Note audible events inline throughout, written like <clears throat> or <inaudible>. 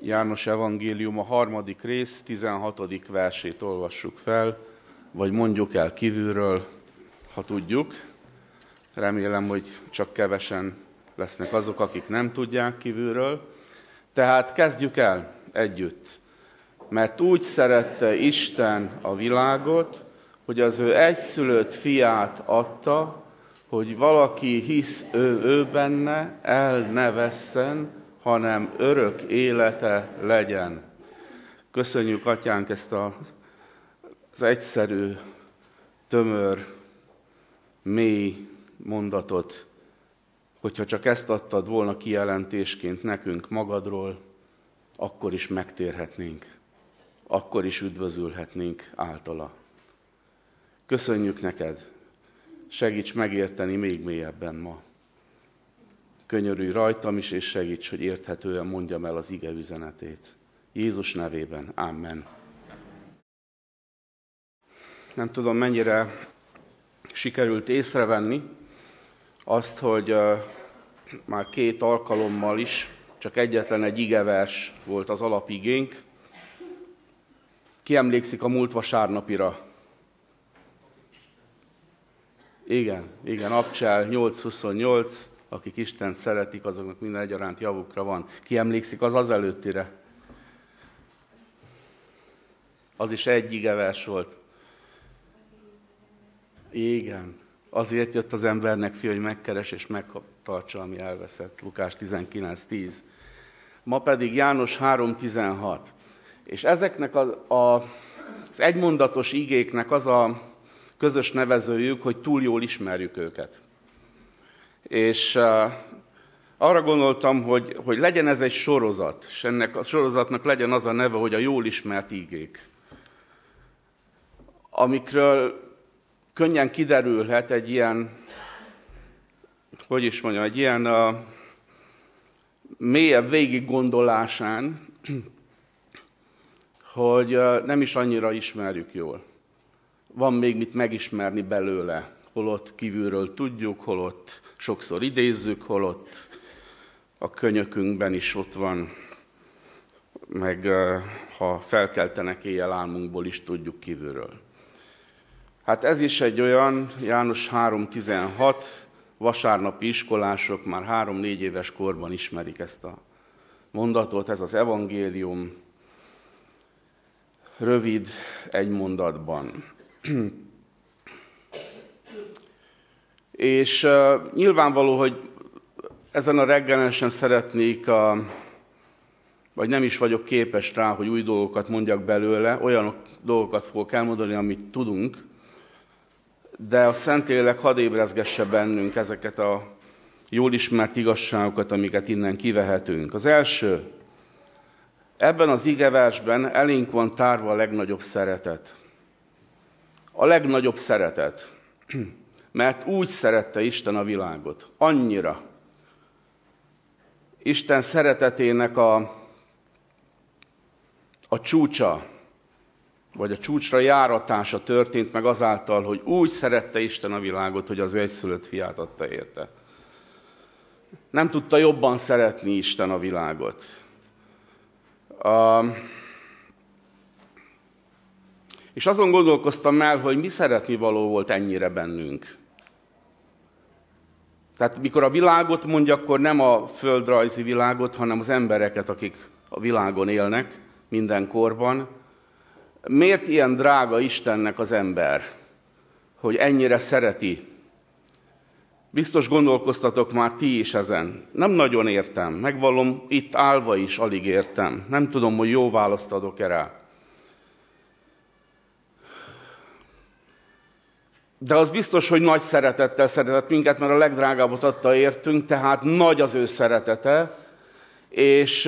János Evangélium a harmadik rész, 16. versét olvassuk fel, vagy mondjuk el kívülről, ha tudjuk. Remélem, hogy csak kevesen lesznek azok, akik nem tudják kívülről. Tehát kezdjük el együtt. Mert úgy szerette Isten a világot, hogy az ő egyszülött fiát adta, hogy valaki hisz ő, ő benne, el ne vesszen, hanem örök élete legyen. Köszönjük, Atyánk, ezt az egyszerű, tömör, mély mondatot, hogyha csak ezt adtad volna kijelentésként nekünk magadról, akkor is megtérhetnénk, akkor is üdvözülhetnénk általa. Köszönjük neked, segíts megérteni még mélyebben ma. Könyörülj rajtam is, és segíts, hogy érthetően mondjam el az ige üzenetét. Jézus nevében. Amen. Nem tudom, mennyire sikerült észrevenni azt, hogy már két alkalommal is csak egyetlen egy igevers volt az alapigénk. Ki emlékszik a múlt vasárnapira? Igen, igen, Abcsel 828, akik Isten szeretik, azoknak minden egyaránt javukra van. Ki emlékszik az az előttire? Az is egy igevers volt. Igen. Azért jött az embernek fi, hogy megkeres és megtartsa, ami elveszett. Lukás 19.10. Ma pedig János 3.16. És ezeknek a, a, az egymondatos igéknek az a közös nevezőjük, hogy túl jól ismerjük őket. És uh, arra gondoltam, hogy, hogy legyen ez egy sorozat, és ennek a sorozatnak legyen az a neve, hogy a jól ismert ígék, amikről könnyen kiderülhet egy ilyen, hogy is mondjam, egy ilyen uh, mélyebb végig gondolásán, hogy uh, nem is annyira ismerjük jól. Van még mit megismerni belőle, holott kívülről tudjuk, holott sokszor idézzük, holott a könyökünkben is ott van, meg ha felkeltenek éjjel álmunkból is tudjuk kívülről. Hát ez is egy olyan, János 3.16, vasárnapi iskolások már három-négy éves korban ismerik ezt a mondatot, ez az evangélium, rövid, egy mondatban. És uh, nyilvánvaló, hogy ezen a reggelen sem szeretnék, a, vagy nem is vagyok képes rá, hogy új dolgokat mondjak belőle, olyan dolgokat fogok elmondani, amit tudunk, de a Szentlélek hadd ébrezgesse bennünk ezeket a jól ismert igazságokat, amiket innen kivehetünk. Az első, ebben az igeversben elénk van tárva a legnagyobb szeretet. A legnagyobb szeretet mert úgy szerette Isten a világot. Annyira. Isten szeretetének a, a csúcsa, vagy a csúcsra járatása történt meg azáltal, hogy úgy szerette Isten a világot, hogy az egyszülött fiát adta érte. Nem tudta jobban szeretni Isten a világot. A, és azon gondolkoztam el, hogy mi szeretni való volt ennyire bennünk. Tehát mikor a világot mondja, akkor nem a földrajzi világot, hanem az embereket, akik a világon élnek minden korban. Miért ilyen drága Istennek az ember, hogy ennyire szereti? Biztos gondolkoztatok már ti is ezen. Nem nagyon értem, megvallom, itt állva is alig értem. Nem tudom, hogy jó választ adok-e. De az biztos, hogy nagy szeretettel szeretett minket, mert a legdrágábbat adta értünk, tehát nagy az ő szeretete, és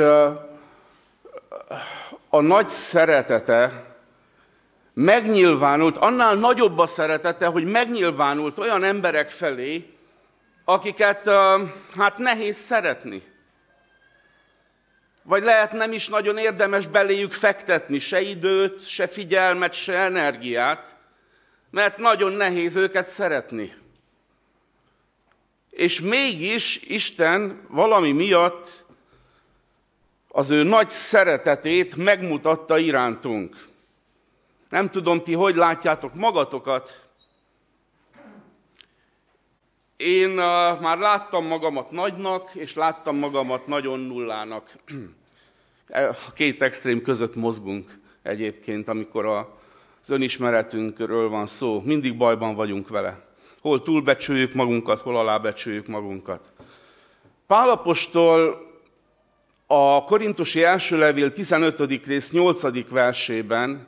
a nagy szeretete megnyilvánult, annál nagyobb a szeretete, hogy megnyilvánult olyan emberek felé, akiket hát nehéz szeretni. Vagy lehet nem is nagyon érdemes beléjük fektetni se időt, se figyelmet, se energiát, mert nagyon nehéz őket szeretni. És mégis Isten valami miatt az ő nagy szeretetét megmutatta irántunk. Nem tudom, ti hogy látjátok magatokat. Én uh, már láttam magamat nagynak, és láttam magamat nagyon nullának. <clears throat> A két extrém között mozgunk egyébként, amikor az önismeretünkről van szó. Mindig bajban vagyunk vele. Hol túlbecsüljük magunkat, hol alábecsüljük magunkat. Pálapostól a Korintusi első levél 15. rész 8. versében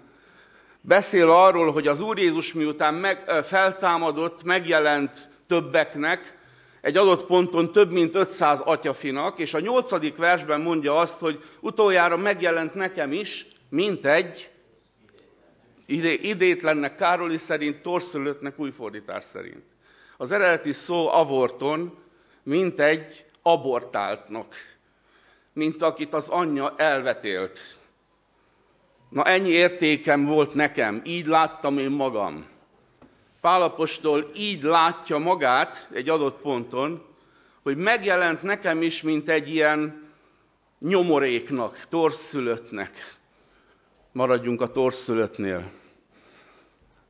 beszél arról, hogy az Úr Jézus miután meg, feltámadott, megjelent többeknek, egy adott ponton több mint 500 atyafinak, és a nyolcadik versben mondja azt, hogy utoljára megjelent nekem is, mint egy idétlennek Károli szerint, torszülöttnek új fordítás szerint. Az eredeti szó avorton, mint egy abortáltnak, mint akit az anyja elvetélt. Na ennyi értékem volt nekem, így láttam én magam. Pálapostól így látja magát egy adott ponton, hogy megjelent nekem is, mint egy ilyen nyomoréknak, torszülöttnek. Maradjunk a torszülöttnél.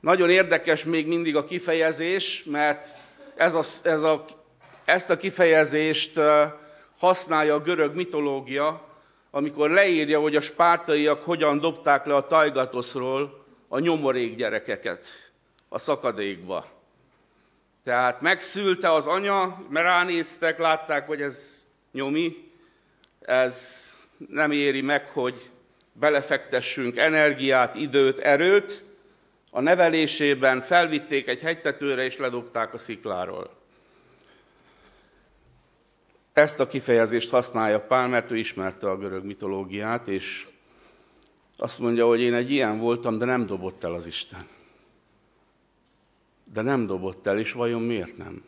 Nagyon érdekes még mindig a kifejezés, mert ez a, ez a, ezt a kifejezést használja a görög mitológia, amikor leírja, hogy a spártaiak hogyan dobták le a Tajgatoszról a nyomorék gyerekeket a szakadékba. Tehát megszülte az anya, mert ránéztek, látták, hogy ez nyomi, ez nem éri meg, hogy belefektessünk energiát, időt, erőt. A nevelésében felvitték egy hegytetőre és ledobták a szikláról. Ezt a kifejezést használja Pál, mert ő ismerte a görög mitológiát, és azt mondja, hogy én egy ilyen voltam, de nem dobott el az Isten. De nem dobott el, és vajon miért nem?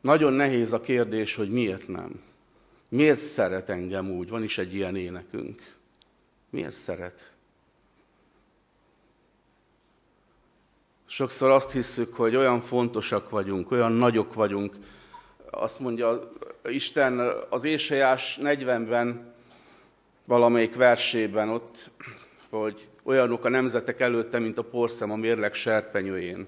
Nagyon nehéz a kérdés, hogy miért nem. Miért szeret engem úgy? Van is egy ilyen énekünk. Miért szeret? Sokszor azt hiszük, hogy olyan fontosak vagyunk, olyan nagyok vagyunk. Azt mondja Isten az Ésajás 40-ben, valamelyik versében ott, hogy olyanok a nemzetek előtte, mint a porszem a mérleg serpenyőjén.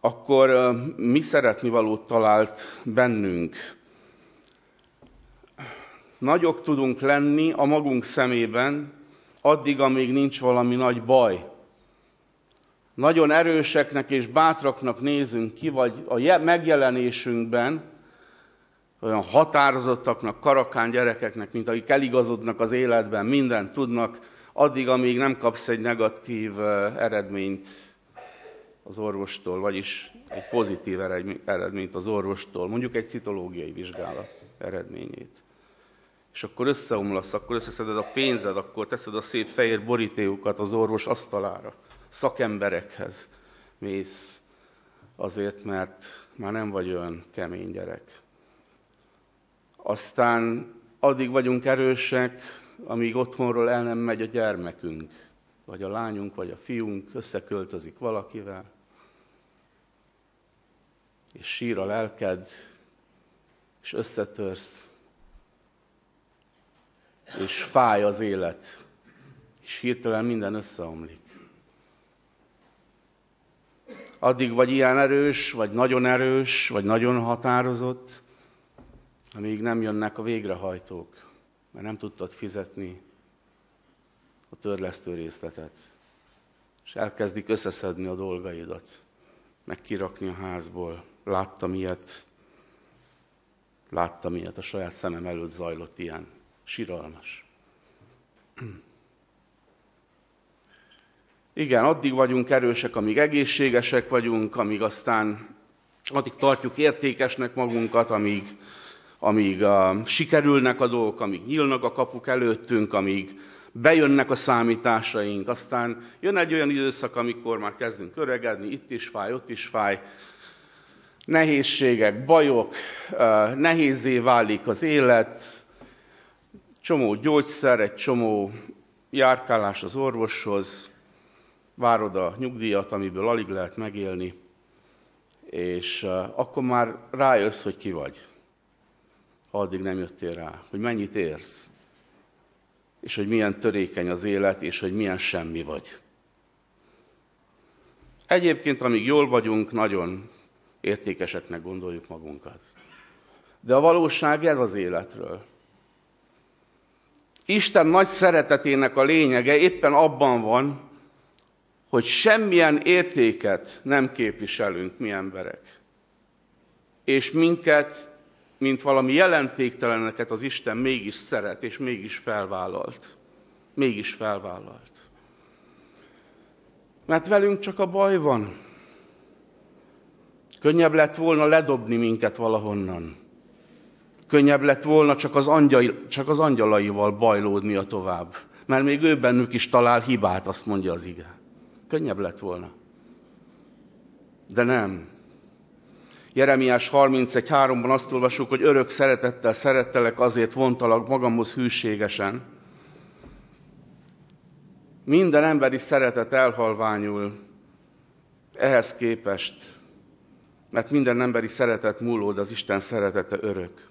Akkor mi szeretnivalót talált bennünk? Nagyok tudunk lenni a magunk szemében, addig, amíg nincs valami nagy baj nagyon erőseknek és bátraknak nézünk ki, vagy a megjelenésünkben olyan határozottaknak, karakán gyerekeknek, mint akik eligazodnak az életben, mindent tudnak, addig, amíg nem kapsz egy negatív eredményt az orvostól, vagyis egy pozitív eredményt az orvostól, mondjuk egy citológiai vizsgálat eredményét. És akkor összeomlasz, akkor összeszeded a pénzed, akkor teszed a szép fehér borítéukat az orvos asztalára. Szakemberekhez mész azért, mert már nem vagy olyan kemény gyerek. Aztán addig vagyunk erősek, amíg otthonról el nem megy a gyermekünk, vagy a lányunk, vagy a fiunk, összeköltözik valakivel, és sír a lelked, és összetörsz, és fáj az élet, és hirtelen minden összeomlik addig vagy ilyen erős, vagy nagyon erős, vagy nagyon határozott, amíg nem jönnek a végrehajtók, mert nem tudtad fizetni a törlesztő részletet. És elkezdik összeszedni a dolgaidat, meg kirakni a házból. Láttam ilyet, láttam ilyet, a saját szemem előtt zajlott ilyen. Siralmas. Igen, addig vagyunk erősek, amíg egészségesek vagyunk, amíg aztán addig tartjuk értékesnek magunkat, amíg, amíg uh, sikerülnek a dolgok, amíg nyílnak a kapuk előttünk, amíg bejönnek a számításaink. Aztán jön egy olyan időszak, amikor már kezdünk öregedni, itt is fáj, ott is fáj, nehézségek, bajok, nehézé válik az élet, csomó gyógyszer, egy csomó járkálás az orvoshoz, várod a nyugdíjat, amiből alig lehet megélni, és akkor már rájössz, hogy ki vagy. ha addig nem jöttél rá, hogy mennyit érsz, és hogy milyen törékeny az élet, és hogy milyen semmi vagy. Egyébként, amíg jól vagyunk, nagyon értékeseknek gondoljuk magunkat. De a valóság ez az életről. Isten nagy szeretetének a lényege éppen abban van, hogy semmilyen értéket nem képviselünk mi emberek. És minket, mint valami jelentékteleneket az Isten mégis szeret, és mégis felvállalt. Mégis felvállalt. Mert velünk csak a baj van. Könnyebb lett volna ledobni minket valahonnan. Könnyebb lett volna csak az, angyal, csak az angyalaival bajlódni a tovább. Mert még ő bennük is talál hibát, azt mondja az ige. Könnyebb lett volna. De nem. Jeremiás 31.3-ban azt olvasjuk, hogy örök szeretettel szerettelek, azért vontalak magamhoz hűségesen. Minden emberi szeretet elhalványul ehhez képest, mert minden emberi szeretet múlód, az Isten szeretete örök.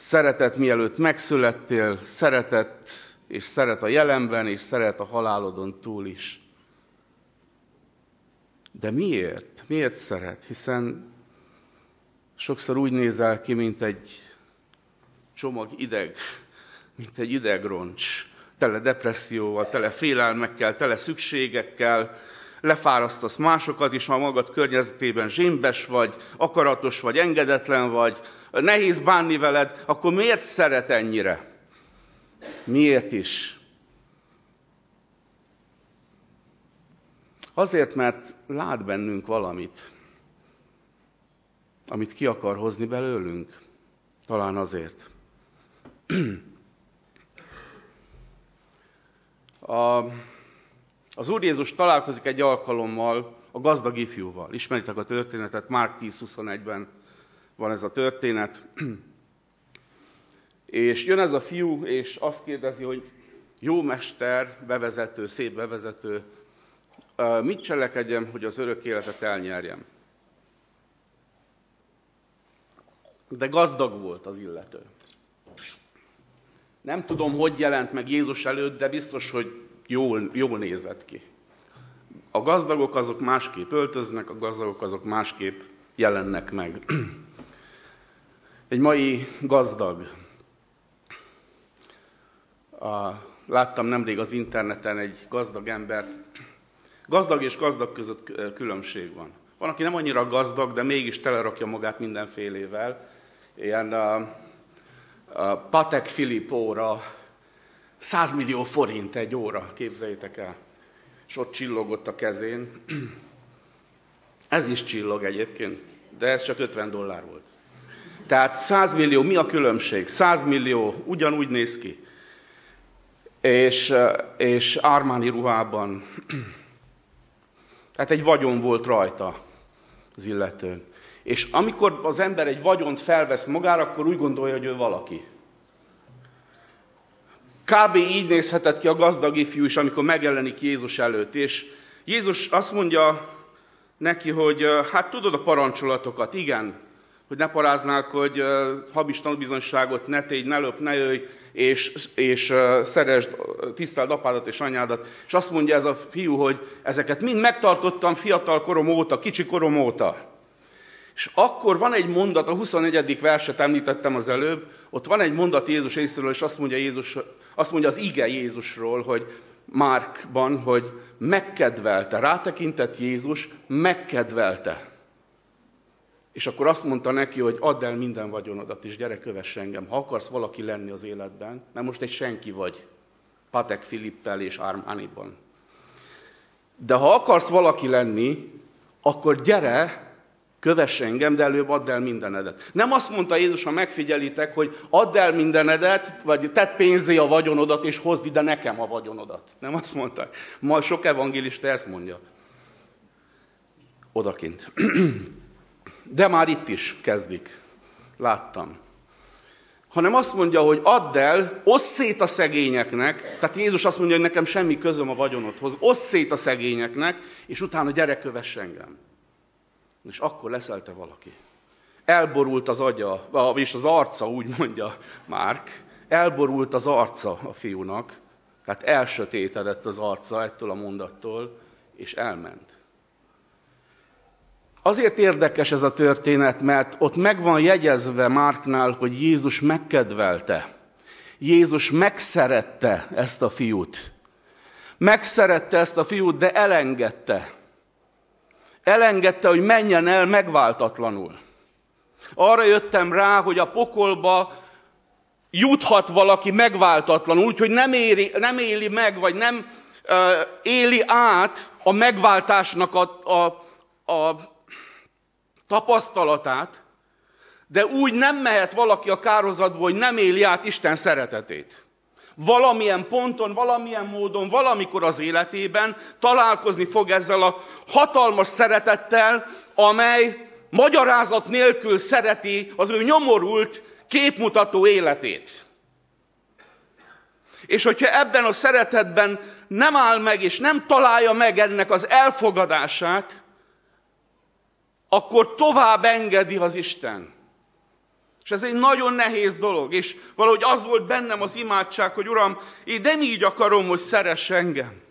Szeretet mielőtt megszülettél, szeretett és szeret a jelenben, és szeret a halálodon túl is. De miért? Miért szeret? Hiszen sokszor úgy nézel ki, mint egy csomag ideg, mint egy idegroncs, tele depresszióval, tele félelmekkel, tele szükségekkel, lefárasztasz másokat is, ha magad környezetében zsémbes vagy, akaratos vagy, engedetlen vagy, nehéz bánni veled, akkor miért szeret ennyire? Miért is? Azért, mert lát bennünk valamit, amit ki akar hozni belőlünk. Talán azért. <clears throat> A, az Úr Jézus találkozik egy alkalommal a gazdag ifjúval. Ismeritek a történetet, Márk 10.21-ben van ez a történet. És jön ez a fiú, és azt kérdezi, hogy jó mester, bevezető, szép bevezető, mit cselekedjem, hogy az örök életet elnyerjem? De gazdag volt az illető. Nem tudom, hogy jelent meg Jézus előtt, de biztos, hogy jól, jól nézett ki. A gazdagok azok másképp öltöznek, a gazdagok azok másképp jelennek meg. Egy mai gazdag. A, láttam nemrég az interneten egy gazdag embert. Gazdag és gazdag között különbség van. Van, aki nem annyira gazdag, de mégis telerakja magát mindenfélével. Ilyen a, a Patek Filipóra 100 millió forint egy óra, képzeljétek el. És ott csillogott a kezén. Ez is csillog egyébként, de ez csak 50 dollár volt. Tehát 100 millió, mi a különbség? 100 millió ugyanúgy néz ki. És, és Armani ruhában. Tehát <clears throat> egy vagyon volt rajta az illetőn. És amikor az ember egy vagyont felvesz magára, akkor úgy gondolja, hogy ő valaki. Kb. így nézhetett ki a gazdag ifjú is, amikor megjelenik Jézus előtt. És Jézus azt mondja neki, hogy hát tudod a parancsolatokat, igen, hogy ne paráznál, hogy habis tanúbizonyságot ne tégy, ne löp, ne jöjj, és, és szeresd, tiszteld apádat és anyádat. És azt mondja ez a fiú, hogy ezeket mind megtartottam fiatal korom óta, kicsi korom óta. És akkor van egy mondat, a 21. verset említettem az előbb, ott van egy mondat Jézus részéről, és azt mondja, Jézus, azt mondja az ige Jézusról, hogy Márkban, hogy megkedvelte, rátekintett Jézus, megkedvelte. És akkor azt mondta neki, hogy add el minden vagyonodat, és gyere, kövess engem, ha akarsz valaki lenni az életben, mert most egy senki vagy, Patek Filippel és Armániban. De ha akarsz valaki lenni, akkor gyere, kövess engem, de előbb add el mindenedet. Nem azt mondta Jézus, ha megfigyelitek, hogy add el mindenedet, vagy tedd pénzé a vagyonodat, és hozd ide nekem a vagyonodat. Nem azt mondta. Ma sok evangélista ezt mondja. Odakint. <clears throat> De már itt is kezdik. Láttam. Hanem azt mondja, hogy add el, osszd szét a szegényeknek, tehát Jézus azt mondja, hogy nekem semmi közöm a vagyonodhoz, osszd szét a szegényeknek, és utána gyere, kövess engem. És akkor leszel te valaki. elborult az agya, vagyis az arca, úgy mondja Márk, elborult az arca a fiúnak, tehát elsötétedett az arca ettől a mondattól, és elment. Azért érdekes ez a történet, mert ott meg van jegyezve Márknál, hogy Jézus megkedvelte. Jézus megszerette ezt a fiút. Megszerette ezt a fiút, de elengedte. Elengedte, hogy menjen el megváltatlanul. Arra jöttem rá, hogy a pokolba juthat valaki megváltatlanul, úgyhogy nem, éri, nem éli meg, vagy nem uh, éli át a megváltásnak a, a, a tapasztalatát, de úgy nem mehet valaki a kározatból, hogy nem éli át Isten szeretetét. Valamilyen ponton, valamilyen módon, valamikor az életében találkozni fog ezzel a hatalmas szeretettel, amely magyarázat nélkül szereti az ő nyomorult, képmutató életét. És hogyha ebben a szeretetben nem áll meg, és nem találja meg ennek az elfogadását, akkor tovább engedi az Isten. És ez egy nagyon nehéz dolog, és valahogy az volt bennem az imádság, hogy Uram, én nem így akarom, hogy szeress engem,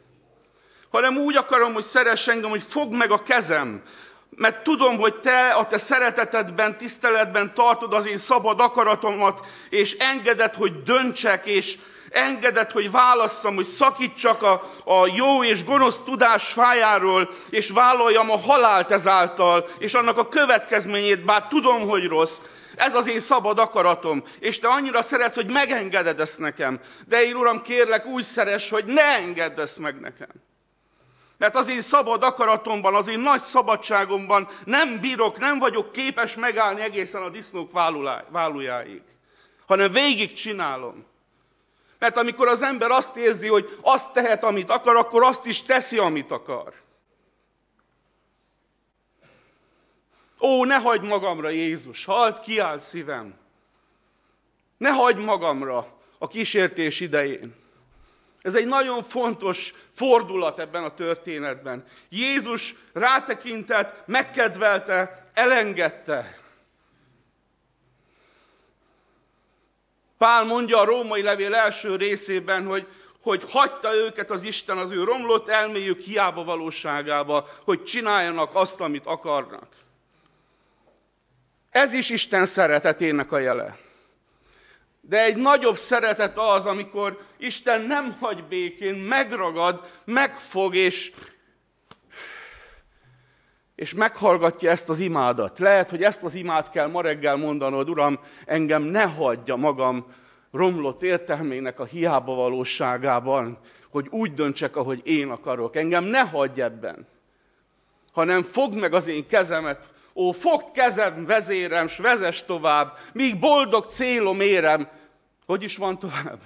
hanem úgy akarom, hogy szeress engem, hogy fogd meg a kezem, mert tudom, hogy te a te szeretetedben, tiszteletben tartod az én szabad akaratomat, és engeded, hogy döntsek, és engedett, hogy válasszam, hogy szakítsak a, a jó és gonosz tudás fájáról, és vállaljam a halált ezáltal, és annak a következményét, bár tudom, hogy rossz, ez az én szabad akaratom, és te annyira szeretsz, hogy megengeded ezt nekem. De én, Uram, kérlek, úgy szeres, hogy ne engedd ezt meg nekem. Mert az én szabad akaratomban, az én nagy szabadságomban nem bírok, nem vagyok képes megállni egészen a disznók válujáig, hanem végig csinálom. Mert amikor az ember azt érzi, hogy azt tehet, amit akar, akkor azt is teszi, amit akar. Ó, ne hagyd magamra, Jézus, halt, kiáll szívem. Ne hagyd magamra a kísértés idején. Ez egy nagyon fontos fordulat ebben a történetben. Jézus rátekintett, megkedvelte, elengedte. Pál mondja a római levél első részében, hogy, hogy hagyta őket az Isten az ő romlott elméjük hiába valóságába, hogy csináljanak azt, amit akarnak. Ez is Isten szeretetének a jele. De egy nagyobb szeretet az, amikor Isten nem hagy békén, megragad, megfog, és, és meghallgatja ezt az imádat. Lehet, hogy ezt az imát kell ma reggel mondanod, Uram, engem ne hagyja magam romlott értelmének a hiába valóságában, hogy úgy döntsek, ahogy én akarok. Engem ne hagyj ebben, hanem fogd meg az én kezemet, ó, fogd kezem, vezérem, s vezes tovább, míg boldog célom érem. Hogy is van tovább?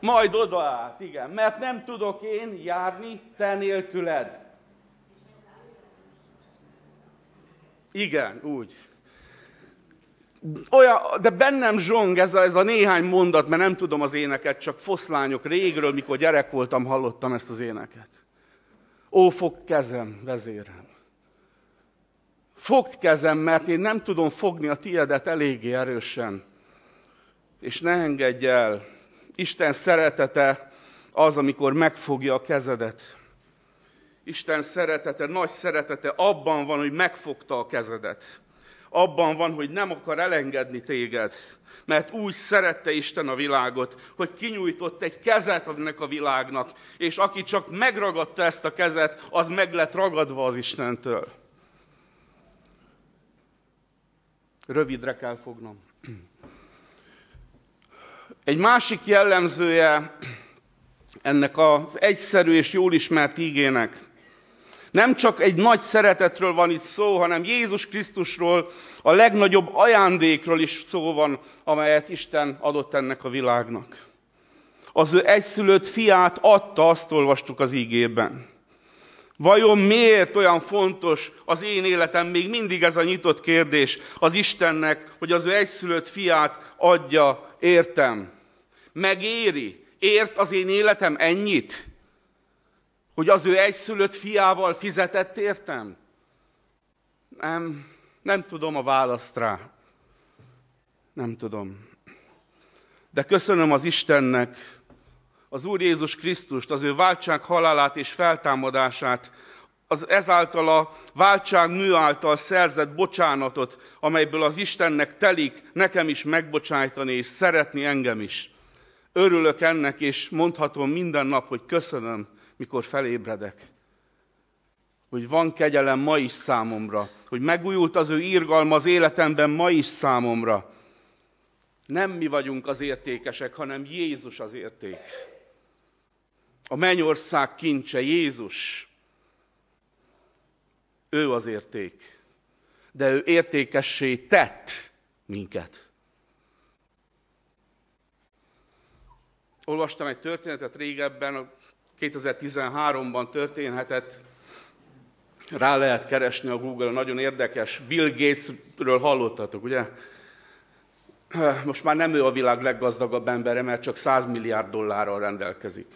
Majd oda át, igen, mert nem tudok én járni te nélküled. Igen, úgy. Olyan, de bennem zsong ez a, ez a néhány mondat, mert nem tudom az éneket, csak foszlányok régről, mikor gyerek voltam, hallottam ezt az éneket. Ó, fogd kezem, vezérem. Fogd kezem, mert én nem tudom fogni a tiedet eléggé erősen. És ne engedj el. Isten szeretete az, amikor megfogja a kezedet. Isten szeretete, nagy szeretete abban van, hogy megfogta a kezedet. Abban van, hogy nem akar elengedni téged, mert úgy szerette Isten a világot, hogy kinyújtott egy kezet ennek a világnak, és aki csak megragadta ezt a kezet, az meg lett ragadva az Istentől. Rövidre kell fognom. Egy másik jellemzője ennek az egyszerű és jól ismert ígének, nem csak egy nagy szeretetről van itt szó, hanem Jézus Krisztusról, a legnagyobb ajándékról is szó van, amelyet Isten adott ennek a világnak. Az ő egyszülött fiát adta, azt olvastuk az ígében. Vajon miért olyan fontos az én életem, még mindig ez a nyitott kérdés az Istennek, hogy az ő egyszülött fiát adja, értem. Megéri? Ért az én életem ennyit? Hogy az ő egyszülött fiával fizetett értem? Nem, nem tudom a választ rá. Nem tudom. De köszönöm az Istennek, az Úr Jézus Krisztust, az ő váltság halálát és feltámadását, az ezáltal a váltság mű által szerzett bocsánatot, amelyből az Istennek telik nekem is megbocsájtani és szeretni engem is. Örülök ennek, és mondhatom minden nap, hogy köszönöm, mikor felébredek. Hogy van kegyelem ma is számomra, hogy megújult az ő írgalma az életemben ma is számomra. Nem mi vagyunk az értékesek, hanem Jézus az érték. A mennyország kincse Jézus. Ő az érték. De ő értékessé tett minket. Olvastam egy történetet régebben, 2013-ban történhetett, rá lehet keresni a Google, nagyon érdekes. Bill Gatesről hallottatok, ugye? Most már nem ő a világ leggazdagabb embere, mert csak 100 milliárd dollárral rendelkezik.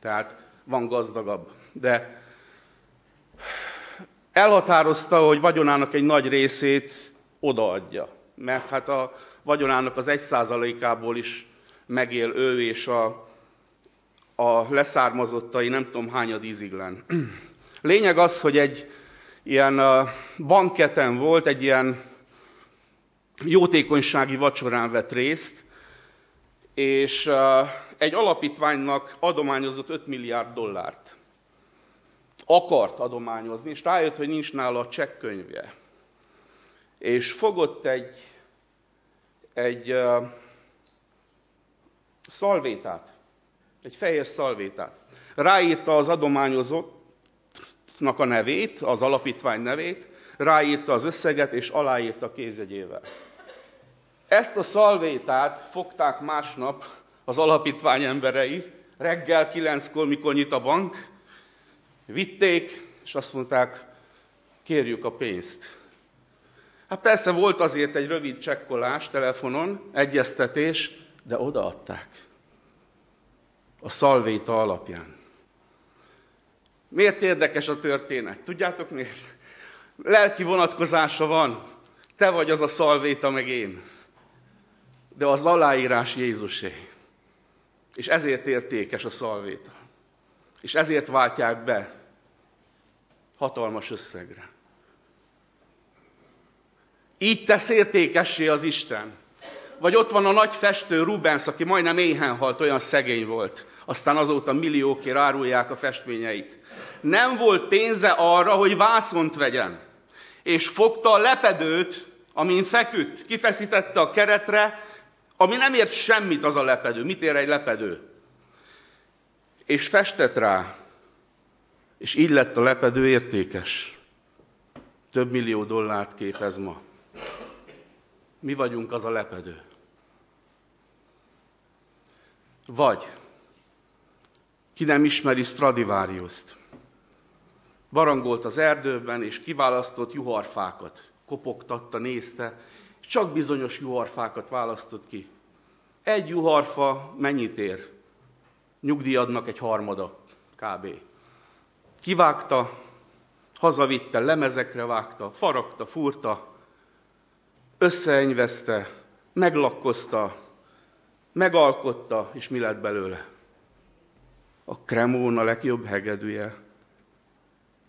Tehát van gazdagabb. De elhatározta, hogy vagyonának egy nagy részét odaadja. Mert hát a vagyonának az egy százalékából is megél ő és a, a leszármazottai nem tudom hányad íziglen. <clears throat> Lényeg az, hogy egy ilyen banketen volt, egy ilyen jótékonysági vacsorán vett részt, és egy alapítványnak adományozott 5 milliárd dollárt. Akart adományozni, és rájött, hogy nincs nála a csekkönyvje. És fogott egy, egy uh, szalvétát, egy fehér szalvétát. Ráírta az adományozottnak a nevét, az alapítvány nevét, ráírta az összeget, és aláírta kézegyével. Ezt a szalvétát fogták másnap az alapítvány emberei, reggel kilenckor, mikor nyit a bank, vitték, és azt mondták, kérjük a pénzt. Hát persze volt azért egy rövid csekkolás telefonon, egyeztetés, de odaadták. A szalvéta alapján. Miért érdekes a történet? Tudjátok miért? Lelki vonatkozása van. Te vagy az a szalvéta, meg én. De az aláírás Jézusé. És ezért értékes a szalvéta. És ezért váltják be hatalmas összegre. Így tesz értékessé az Isten. Vagy ott van a nagy festő Rubens, aki majdnem éhen halt, olyan szegény volt. Aztán azóta milliókért árulják a festményeit. Nem volt pénze arra, hogy vászont vegyen. És fogta a lepedőt, amin feküdt, kifeszítette a keretre, ami nem ért semmit az a lepedő. Mit ér egy lepedő? És festett rá. És így lett a lepedő értékes. Több millió dollárt képez ma. Mi vagyunk az a lepedő. Vagy, ki nem ismeri Stradivariuszt, barangolt az erdőben, és kiválasztott juharfákat, kopogtatta, nézte, csak bizonyos juharfákat választott ki. Egy juharfa mennyit ér? Nyugdíjadnak egy harmada, kb. Kivágta, hazavitte, lemezekre vágta, faragta, furta, összeenyvezte, meglakkozta, megalkotta, és mi lett belőle? A Cremona legjobb hegedűje,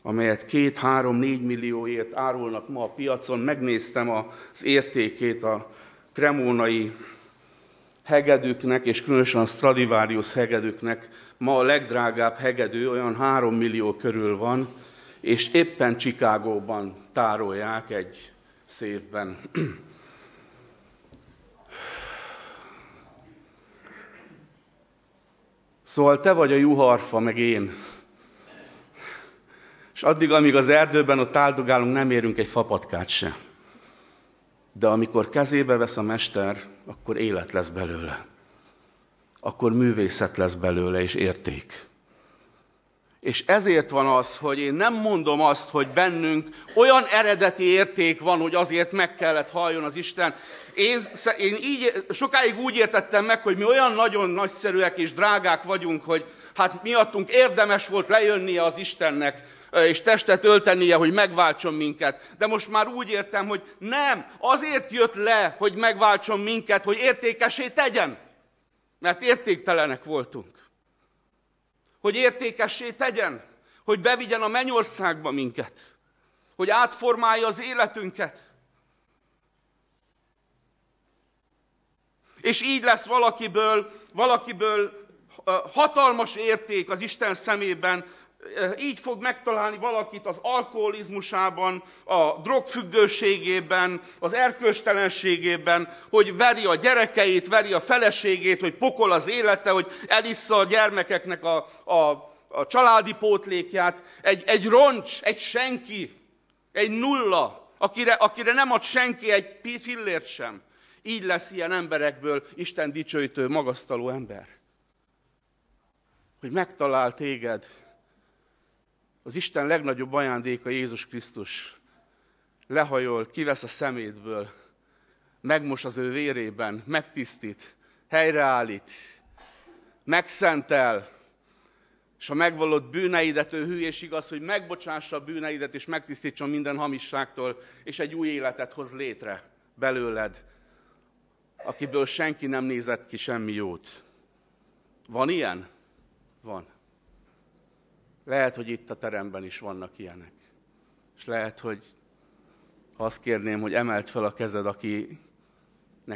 amelyet két, három, négy millióért árulnak ma a piacon. Megnéztem az értékét a kremónai hegedűknek, és különösen a Stradivarius hegedűknek. Ma a legdrágább hegedű olyan három millió körül van, és éppen Csikágóban tárolják egy szévben. Szóval te vagy a juharfa, meg én. És addig, amíg az erdőben ott áldogálunk, nem érünk egy fapatkát se. De amikor kezébe vesz a mester, akkor élet lesz belőle. Akkor művészet lesz belőle, és érték. És ezért van az, hogy én nem mondom azt, hogy bennünk olyan eredeti érték van, hogy azért meg kellett halljon az Isten. Én, én így, sokáig úgy értettem meg, hogy mi olyan nagyon nagyszerűek és drágák vagyunk, hogy hát miattunk érdemes volt lejönnie az Istennek, és testet öltenie, hogy megváltson minket. De most már úgy értem, hogy nem, azért jött le, hogy megváltson minket, hogy értékesé tegyen. Mert értéktelenek voltunk hogy értékessé tegyen, hogy bevigyen a mennyországba minket, hogy átformálja az életünket. És így lesz valakiből, valakiből hatalmas érték az Isten szemében, így fog megtalálni valakit az alkoholizmusában, a drogfüggőségében, az erkölcstelenségében, hogy veri a gyerekeit, veri a feleségét, hogy pokol az élete, hogy elissza a gyermekeknek a, a, a családi pótlékját. Egy, egy roncs, egy senki, egy nulla, akire, akire nem ad senki egy fillért sem. Így lesz ilyen emberekből Isten dicsőítő, magasztaló ember. Hogy megtalál téged, az Isten legnagyobb ajándéka Jézus Krisztus. Lehajol, kivesz a szemétből, megmos az ő vérében, megtisztít, helyreállít, megszentel, és a megvallott bűneidet, ő hű és igaz, hogy megbocsássa a bűneidet, és megtisztítson minden hamisságtól, és egy új életet hoz létre belőled, akiből senki nem nézett ki semmi jót. Van ilyen? Van. Lehet, hogy itt a teremben is vannak ilyenek. És lehet, hogy azt kérném, hogy emelt fel a kezed, akinek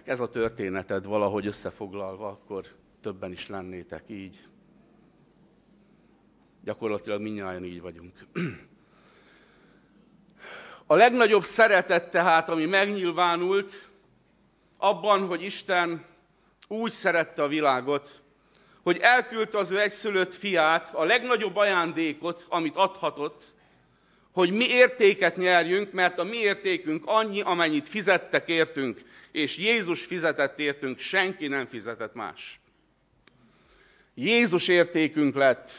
ez a történeted valahogy összefoglalva, akkor többen is lennétek így. Gyakorlatilag mindnyáján így vagyunk. A legnagyobb szeretet tehát, ami megnyilvánult, abban, hogy Isten úgy szerette a világot, hogy elküldte az ő egyszülött fiát, a legnagyobb ajándékot, amit adhatott, hogy mi értéket nyerjünk, mert a mi értékünk annyi, amennyit fizettek értünk, és Jézus fizetett értünk, senki nem fizetett más. Jézus értékünk lett,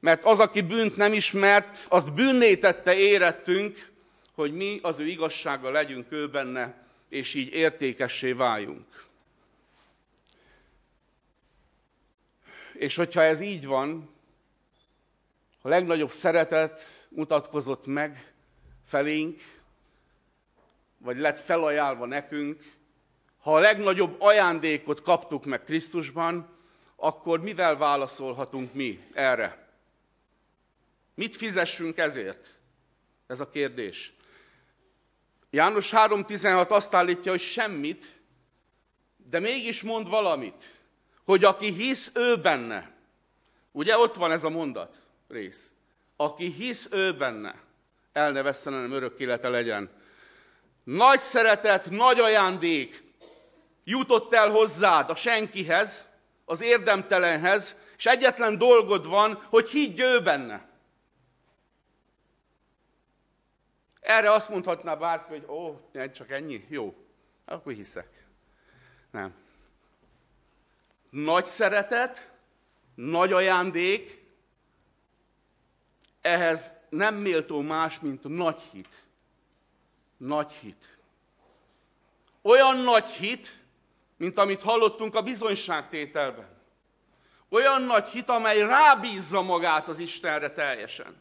mert az, aki bűnt nem ismert, azt bűnné tette érettünk, hogy mi az ő igazsága legyünk ő benne, és így értékessé váljunk. És hogyha ez így van, a legnagyobb szeretet mutatkozott meg felénk, vagy lett felajánlva nekünk, ha a legnagyobb ajándékot kaptuk meg Krisztusban, akkor mivel válaszolhatunk mi erre? Mit fizessünk ezért? Ez a kérdés. János 3.16 azt állítja, hogy semmit, de mégis mond valamit hogy aki hisz ő benne, ugye ott van ez a mondat rész, aki hisz ő benne, el ne vesszen, hanem örök élete legyen. Nagy szeretet, nagy ajándék jutott el hozzád a senkihez, az érdemtelenhez, és egyetlen dolgod van, hogy higgy ő benne. Erre azt mondhatná bárki, hogy ó, csak ennyi? Jó, akkor hiszek. Nem nagy szeretet, nagy ajándék, ehhez nem méltó más, mint nagy hit. Nagy hit. Olyan nagy hit, mint amit hallottunk a bizonyságtételben. Olyan nagy hit, amely rábízza magát az Istenre teljesen.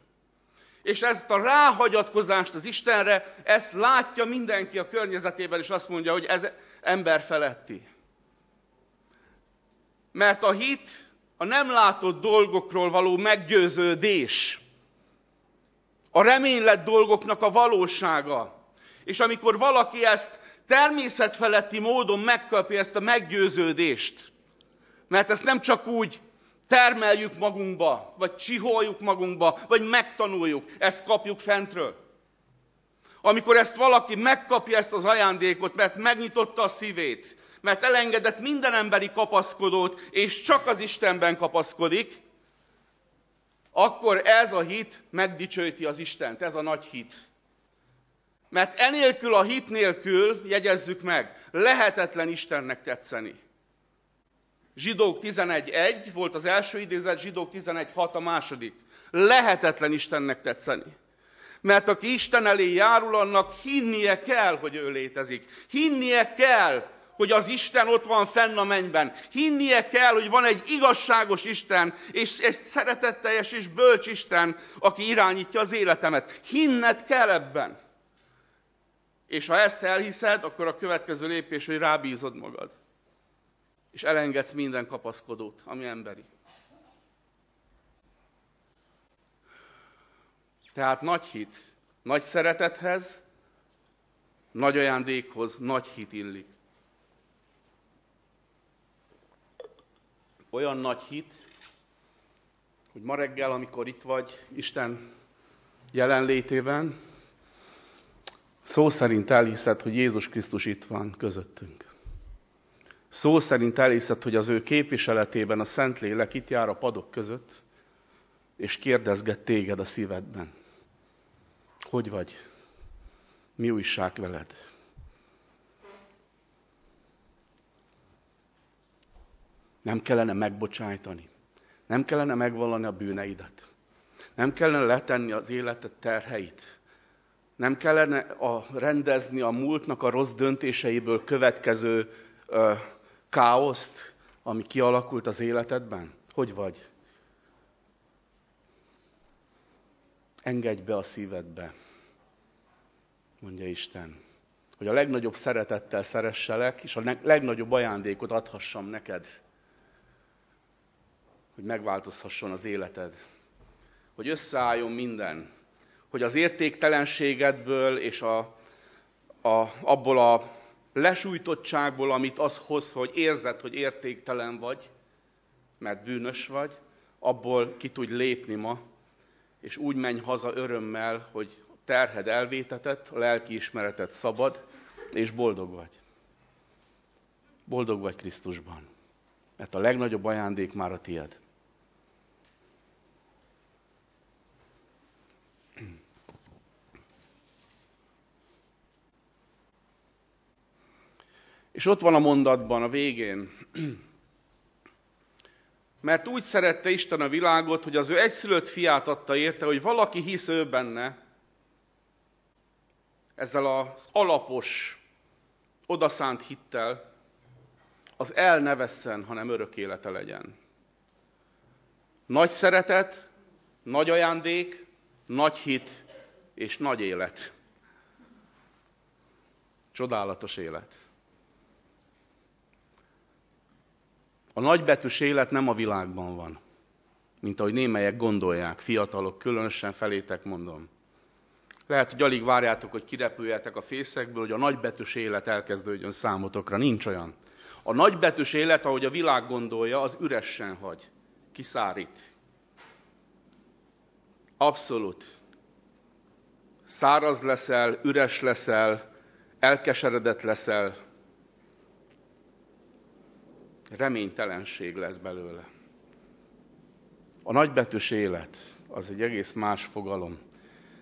És ezt a ráhagyatkozást az Istenre, ezt látja mindenki a környezetében, és azt mondja, hogy ez ember feletti. Mert a hit a nem látott dolgokról való meggyőződés. A reménylett dolgoknak a valósága. És amikor valaki ezt természetfeletti módon megkapja ezt a meggyőződést, mert ezt nem csak úgy termeljük magunkba, vagy csiholjuk magunkba, vagy megtanuljuk, ezt kapjuk fentről. Amikor ezt valaki megkapja ezt az ajándékot, mert megnyitotta a szívét, mert elengedett minden emberi kapaszkodót, és csak az Istenben kapaszkodik, akkor ez a hit megdicsőíti az Istent, ez a nagy hit. Mert enélkül a hit nélkül, jegyezzük meg, lehetetlen Istennek tetszeni. Zsidók 11.1 volt az első idézet, zsidók 11.6 a második. Lehetetlen Istennek tetszeni. Mert aki Isten elé járul, annak hinnie kell, hogy ő létezik. Hinnie kell, hogy az Isten ott van fenn a mennyben. Hinnie kell, hogy van egy igazságos Isten, és egy szeretetteljes és bölcs Isten, aki irányítja az életemet. Hinned kell ebben. És ha ezt elhiszed, akkor a következő lépés, hogy rábízod magad. És elengedsz minden kapaszkodót, ami emberi. Tehát nagy hit, nagy szeretethez, nagy ajándékhoz nagy hit illik. Olyan nagy hit, hogy ma reggel, amikor itt vagy Isten jelenlétében, szó szerint elhiszed, hogy Jézus Krisztus itt van közöttünk. Szó szerint elhiszed, hogy az ő képviseletében a Szentlélek itt jár a padok között, és kérdezget téged a szívedben. Hogy vagy? Mi újság veled? Nem kellene megbocsájtani. Nem kellene megvallani a bűneidet. Nem kellene letenni az életed terheit. Nem kellene a, rendezni a múltnak a rossz döntéseiből következő ö, káoszt, ami kialakult az életedben? Hogy vagy? Engedj be a szívedbe, mondja Isten, hogy a legnagyobb szeretettel szeresselek, és a legnagyobb ajándékot adhassam neked, hogy megváltozhasson az életed, hogy összeálljon minden, hogy az értéktelenségedből és a, a, abból a lesújtottságból, amit az hoz, hogy érzed, hogy értéktelen vagy, mert bűnös vagy, abból ki tudj lépni ma, és úgy menj haza örömmel, hogy terhed elvétetett, a lelki ismeretet szabad, és boldog vagy. Boldog vagy Krisztusban, mert a legnagyobb ajándék már a tied. És ott van a mondatban, a végén. Mert úgy szerette Isten a világot, hogy az ő egyszülött fiát adta érte, hogy valaki hisz ő benne, ezzel az alapos, odaszánt hittel, az el ne vesszen, hanem örök élete legyen. Nagy szeretet, nagy ajándék, nagy hit és nagy élet. Csodálatos élet. A nagybetűs élet nem a világban van, mint ahogy némelyek gondolják, fiatalok, különösen felétek mondom. Lehet, hogy alig várjátok, hogy kirepüljetek a fészekből, hogy a nagybetűs élet elkezdődjön számotokra. Nincs olyan. A nagybetűs élet, ahogy a világ gondolja, az üresen hagy. Kiszárít. Abszolút. Száraz leszel, üres leszel, elkeseredett leszel, reménytelenség lesz belőle. A nagybetűs élet az egy egész más fogalom.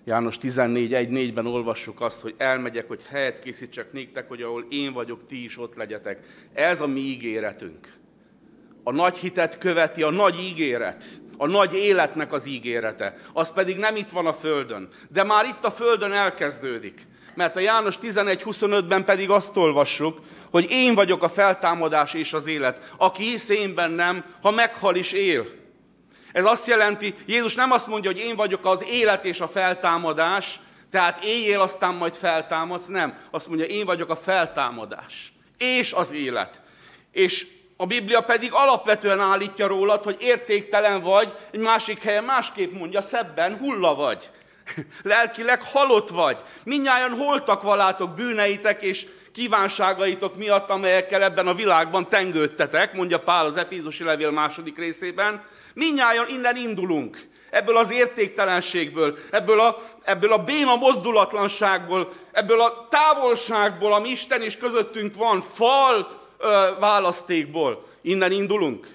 János 14.1.4-ben olvassuk azt, hogy elmegyek, hogy helyet készítsek néktek, hogy ahol én vagyok, ti is ott legyetek. Ez a mi ígéretünk. A nagy hitet követi a nagy ígéret, a nagy életnek az ígérete. Az pedig nem itt van a Földön, de már itt a Földön elkezdődik. Mert a János 11.25-ben pedig azt olvassuk, hogy én vagyok a feltámadás és az élet. Aki hisz én bennem, ha meghal is él. Ez azt jelenti, Jézus nem azt mondja, hogy én vagyok az élet és a feltámadás, tehát éljél, aztán majd feltámadsz, nem. Azt mondja, én vagyok a feltámadás és az élet. És a Biblia pedig alapvetően állítja rólad, hogy értéktelen vagy, egy másik helyen másképp mondja, szebben hulla vagy. <laughs> Lelkileg halott vagy. Minnyáján holtak valátok bűneitek és kívánságaitok miatt, amelyekkel ebben a világban tengődtetek, mondja Pál az Efézusi levél második részében. Minnyáján innen indulunk. Ebből az értéktelenségből, ebből a, ebből a béna mozdulatlanságból, ebből a távolságból, ami Isten is közöttünk van, fal ö, választékból. Innen indulunk.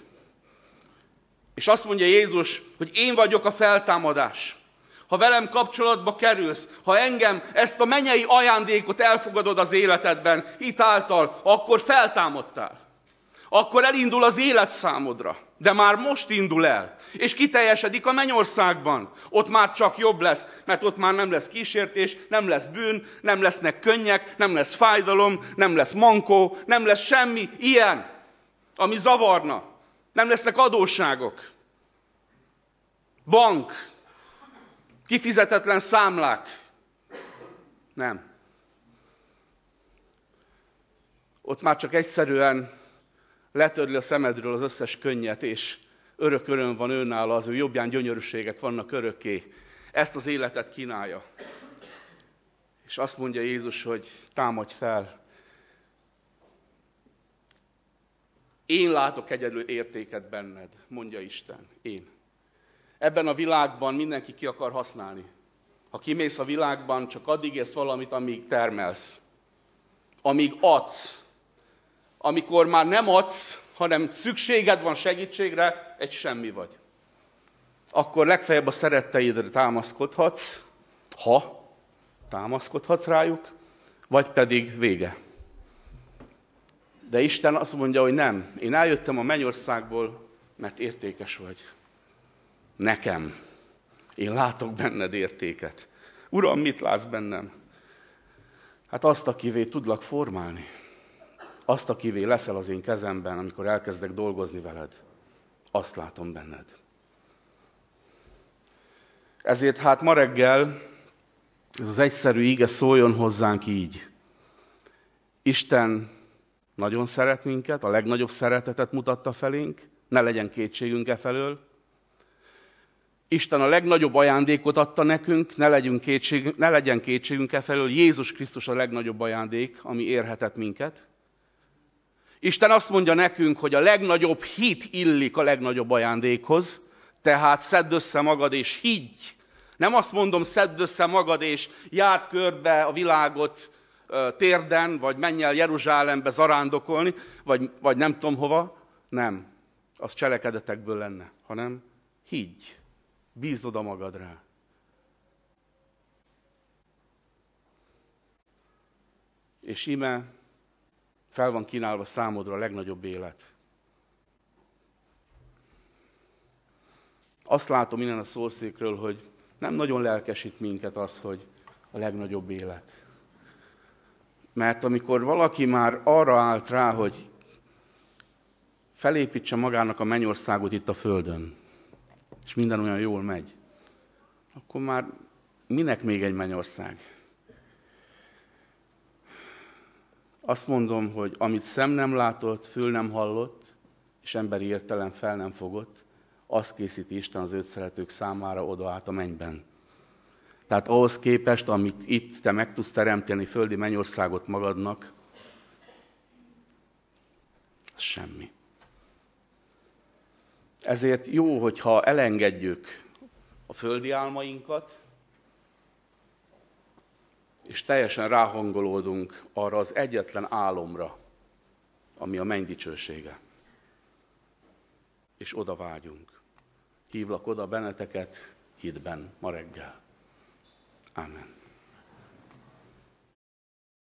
És azt mondja Jézus, hogy én vagyok a feltámadás ha velem kapcsolatba kerülsz, ha engem, ezt a menyei ajándékot elfogadod az életedben, hitáltal, akkor feltámadtál. akkor elindul az élet számodra. De már most indul el, és kiteljesedik a mennyországban. Ott már csak jobb lesz, mert ott már nem lesz kísértés, nem lesz bűn, nem lesznek könnyek, nem lesz fájdalom, nem lesz mankó, nem lesz semmi ilyen, ami zavarna. Nem lesznek adósságok. Bank, kifizetetlen számlák. Nem. Ott már csak egyszerűen letörli a szemedről az összes könnyet, és örök öröm van őnála, az ő jobbján gyönyörűségek vannak örökké. Ezt az életet kínálja. És azt mondja Jézus, hogy támadj fel. Én látok egyedül értéket benned, mondja Isten. Én. Ebben a világban mindenki ki akar használni. Ha kimész a világban, csak addig érsz valamit, amíg termelsz. Amíg adsz. Amikor már nem adsz, hanem szükséged van segítségre, egy semmi vagy. Akkor legfeljebb a szeretteidre támaszkodhatsz, ha támaszkodhatsz rájuk, vagy pedig vége. De Isten azt mondja, hogy nem. Én eljöttem a mennyországból, mert értékes vagy. Nekem. Én látok benned értéket. Uram, mit látsz bennem? Hát azt, akivé tudlak formálni. Azt, akivé leszel az én kezemben, amikor elkezdek dolgozni veled. Azt látom benned. Ezért hát ma reggel ez az egyszerű ige szóljon hozzánk így. Isten nagyon szeret minket, a legnagyobb szeretetet mutatta felénk, ne legyen kétségünk e felől. Isten a legnagyobb ajándékot adta nekünk, ne, legyünk kétség, ne legyen kétségünk e felől. Jézus Krisztus a legnagyobb ajándék, ami érhetett minket. Isten azt mondja nekünk, hogy a legnagyobb hit illik a legnagyobb ajándékhoz, tehát szedd össze magad és higgy. Nem azt mondom, szedd össze magad és járd körbe a világot térden, vagy menj el Jeruzsálembe zarándokolni, vagy, vagy nem tudom hova. Nem, az cselekedetekből lenne, hanem higgy. Bízd oda magad rá. És ime fel van kínálva számodra a legnagyobb élet. Azt látom innen a szószékről, hogy nem nagyon lelkesít minket az, hogy a legnagyobb élet. Mert amikor valaki már arra állt rá, hogy felépítse magának a mennyországot itt a földön, és minden olyan jól megy, akkor már minek még egy mennyország? Azt mondom, hogy amit szem nem látott, fül nem hallott, és emberi értelem fel nem fogott, azt készíti Isten az őt szeretők számára oda át a mennyben. Tehát ahhoz képest, amit itt te meg tudsz teremteni, földi mennyországot magadnak, az semmi. Ezért jó, hogyha elengedjük a földi álmainkat, és teljesen ráhangolódunk arra az egyetlen álomra, ami a menny dicsősége. És oda vágyunk. Hívlak oda benneteket hitben ma reggel. Amen.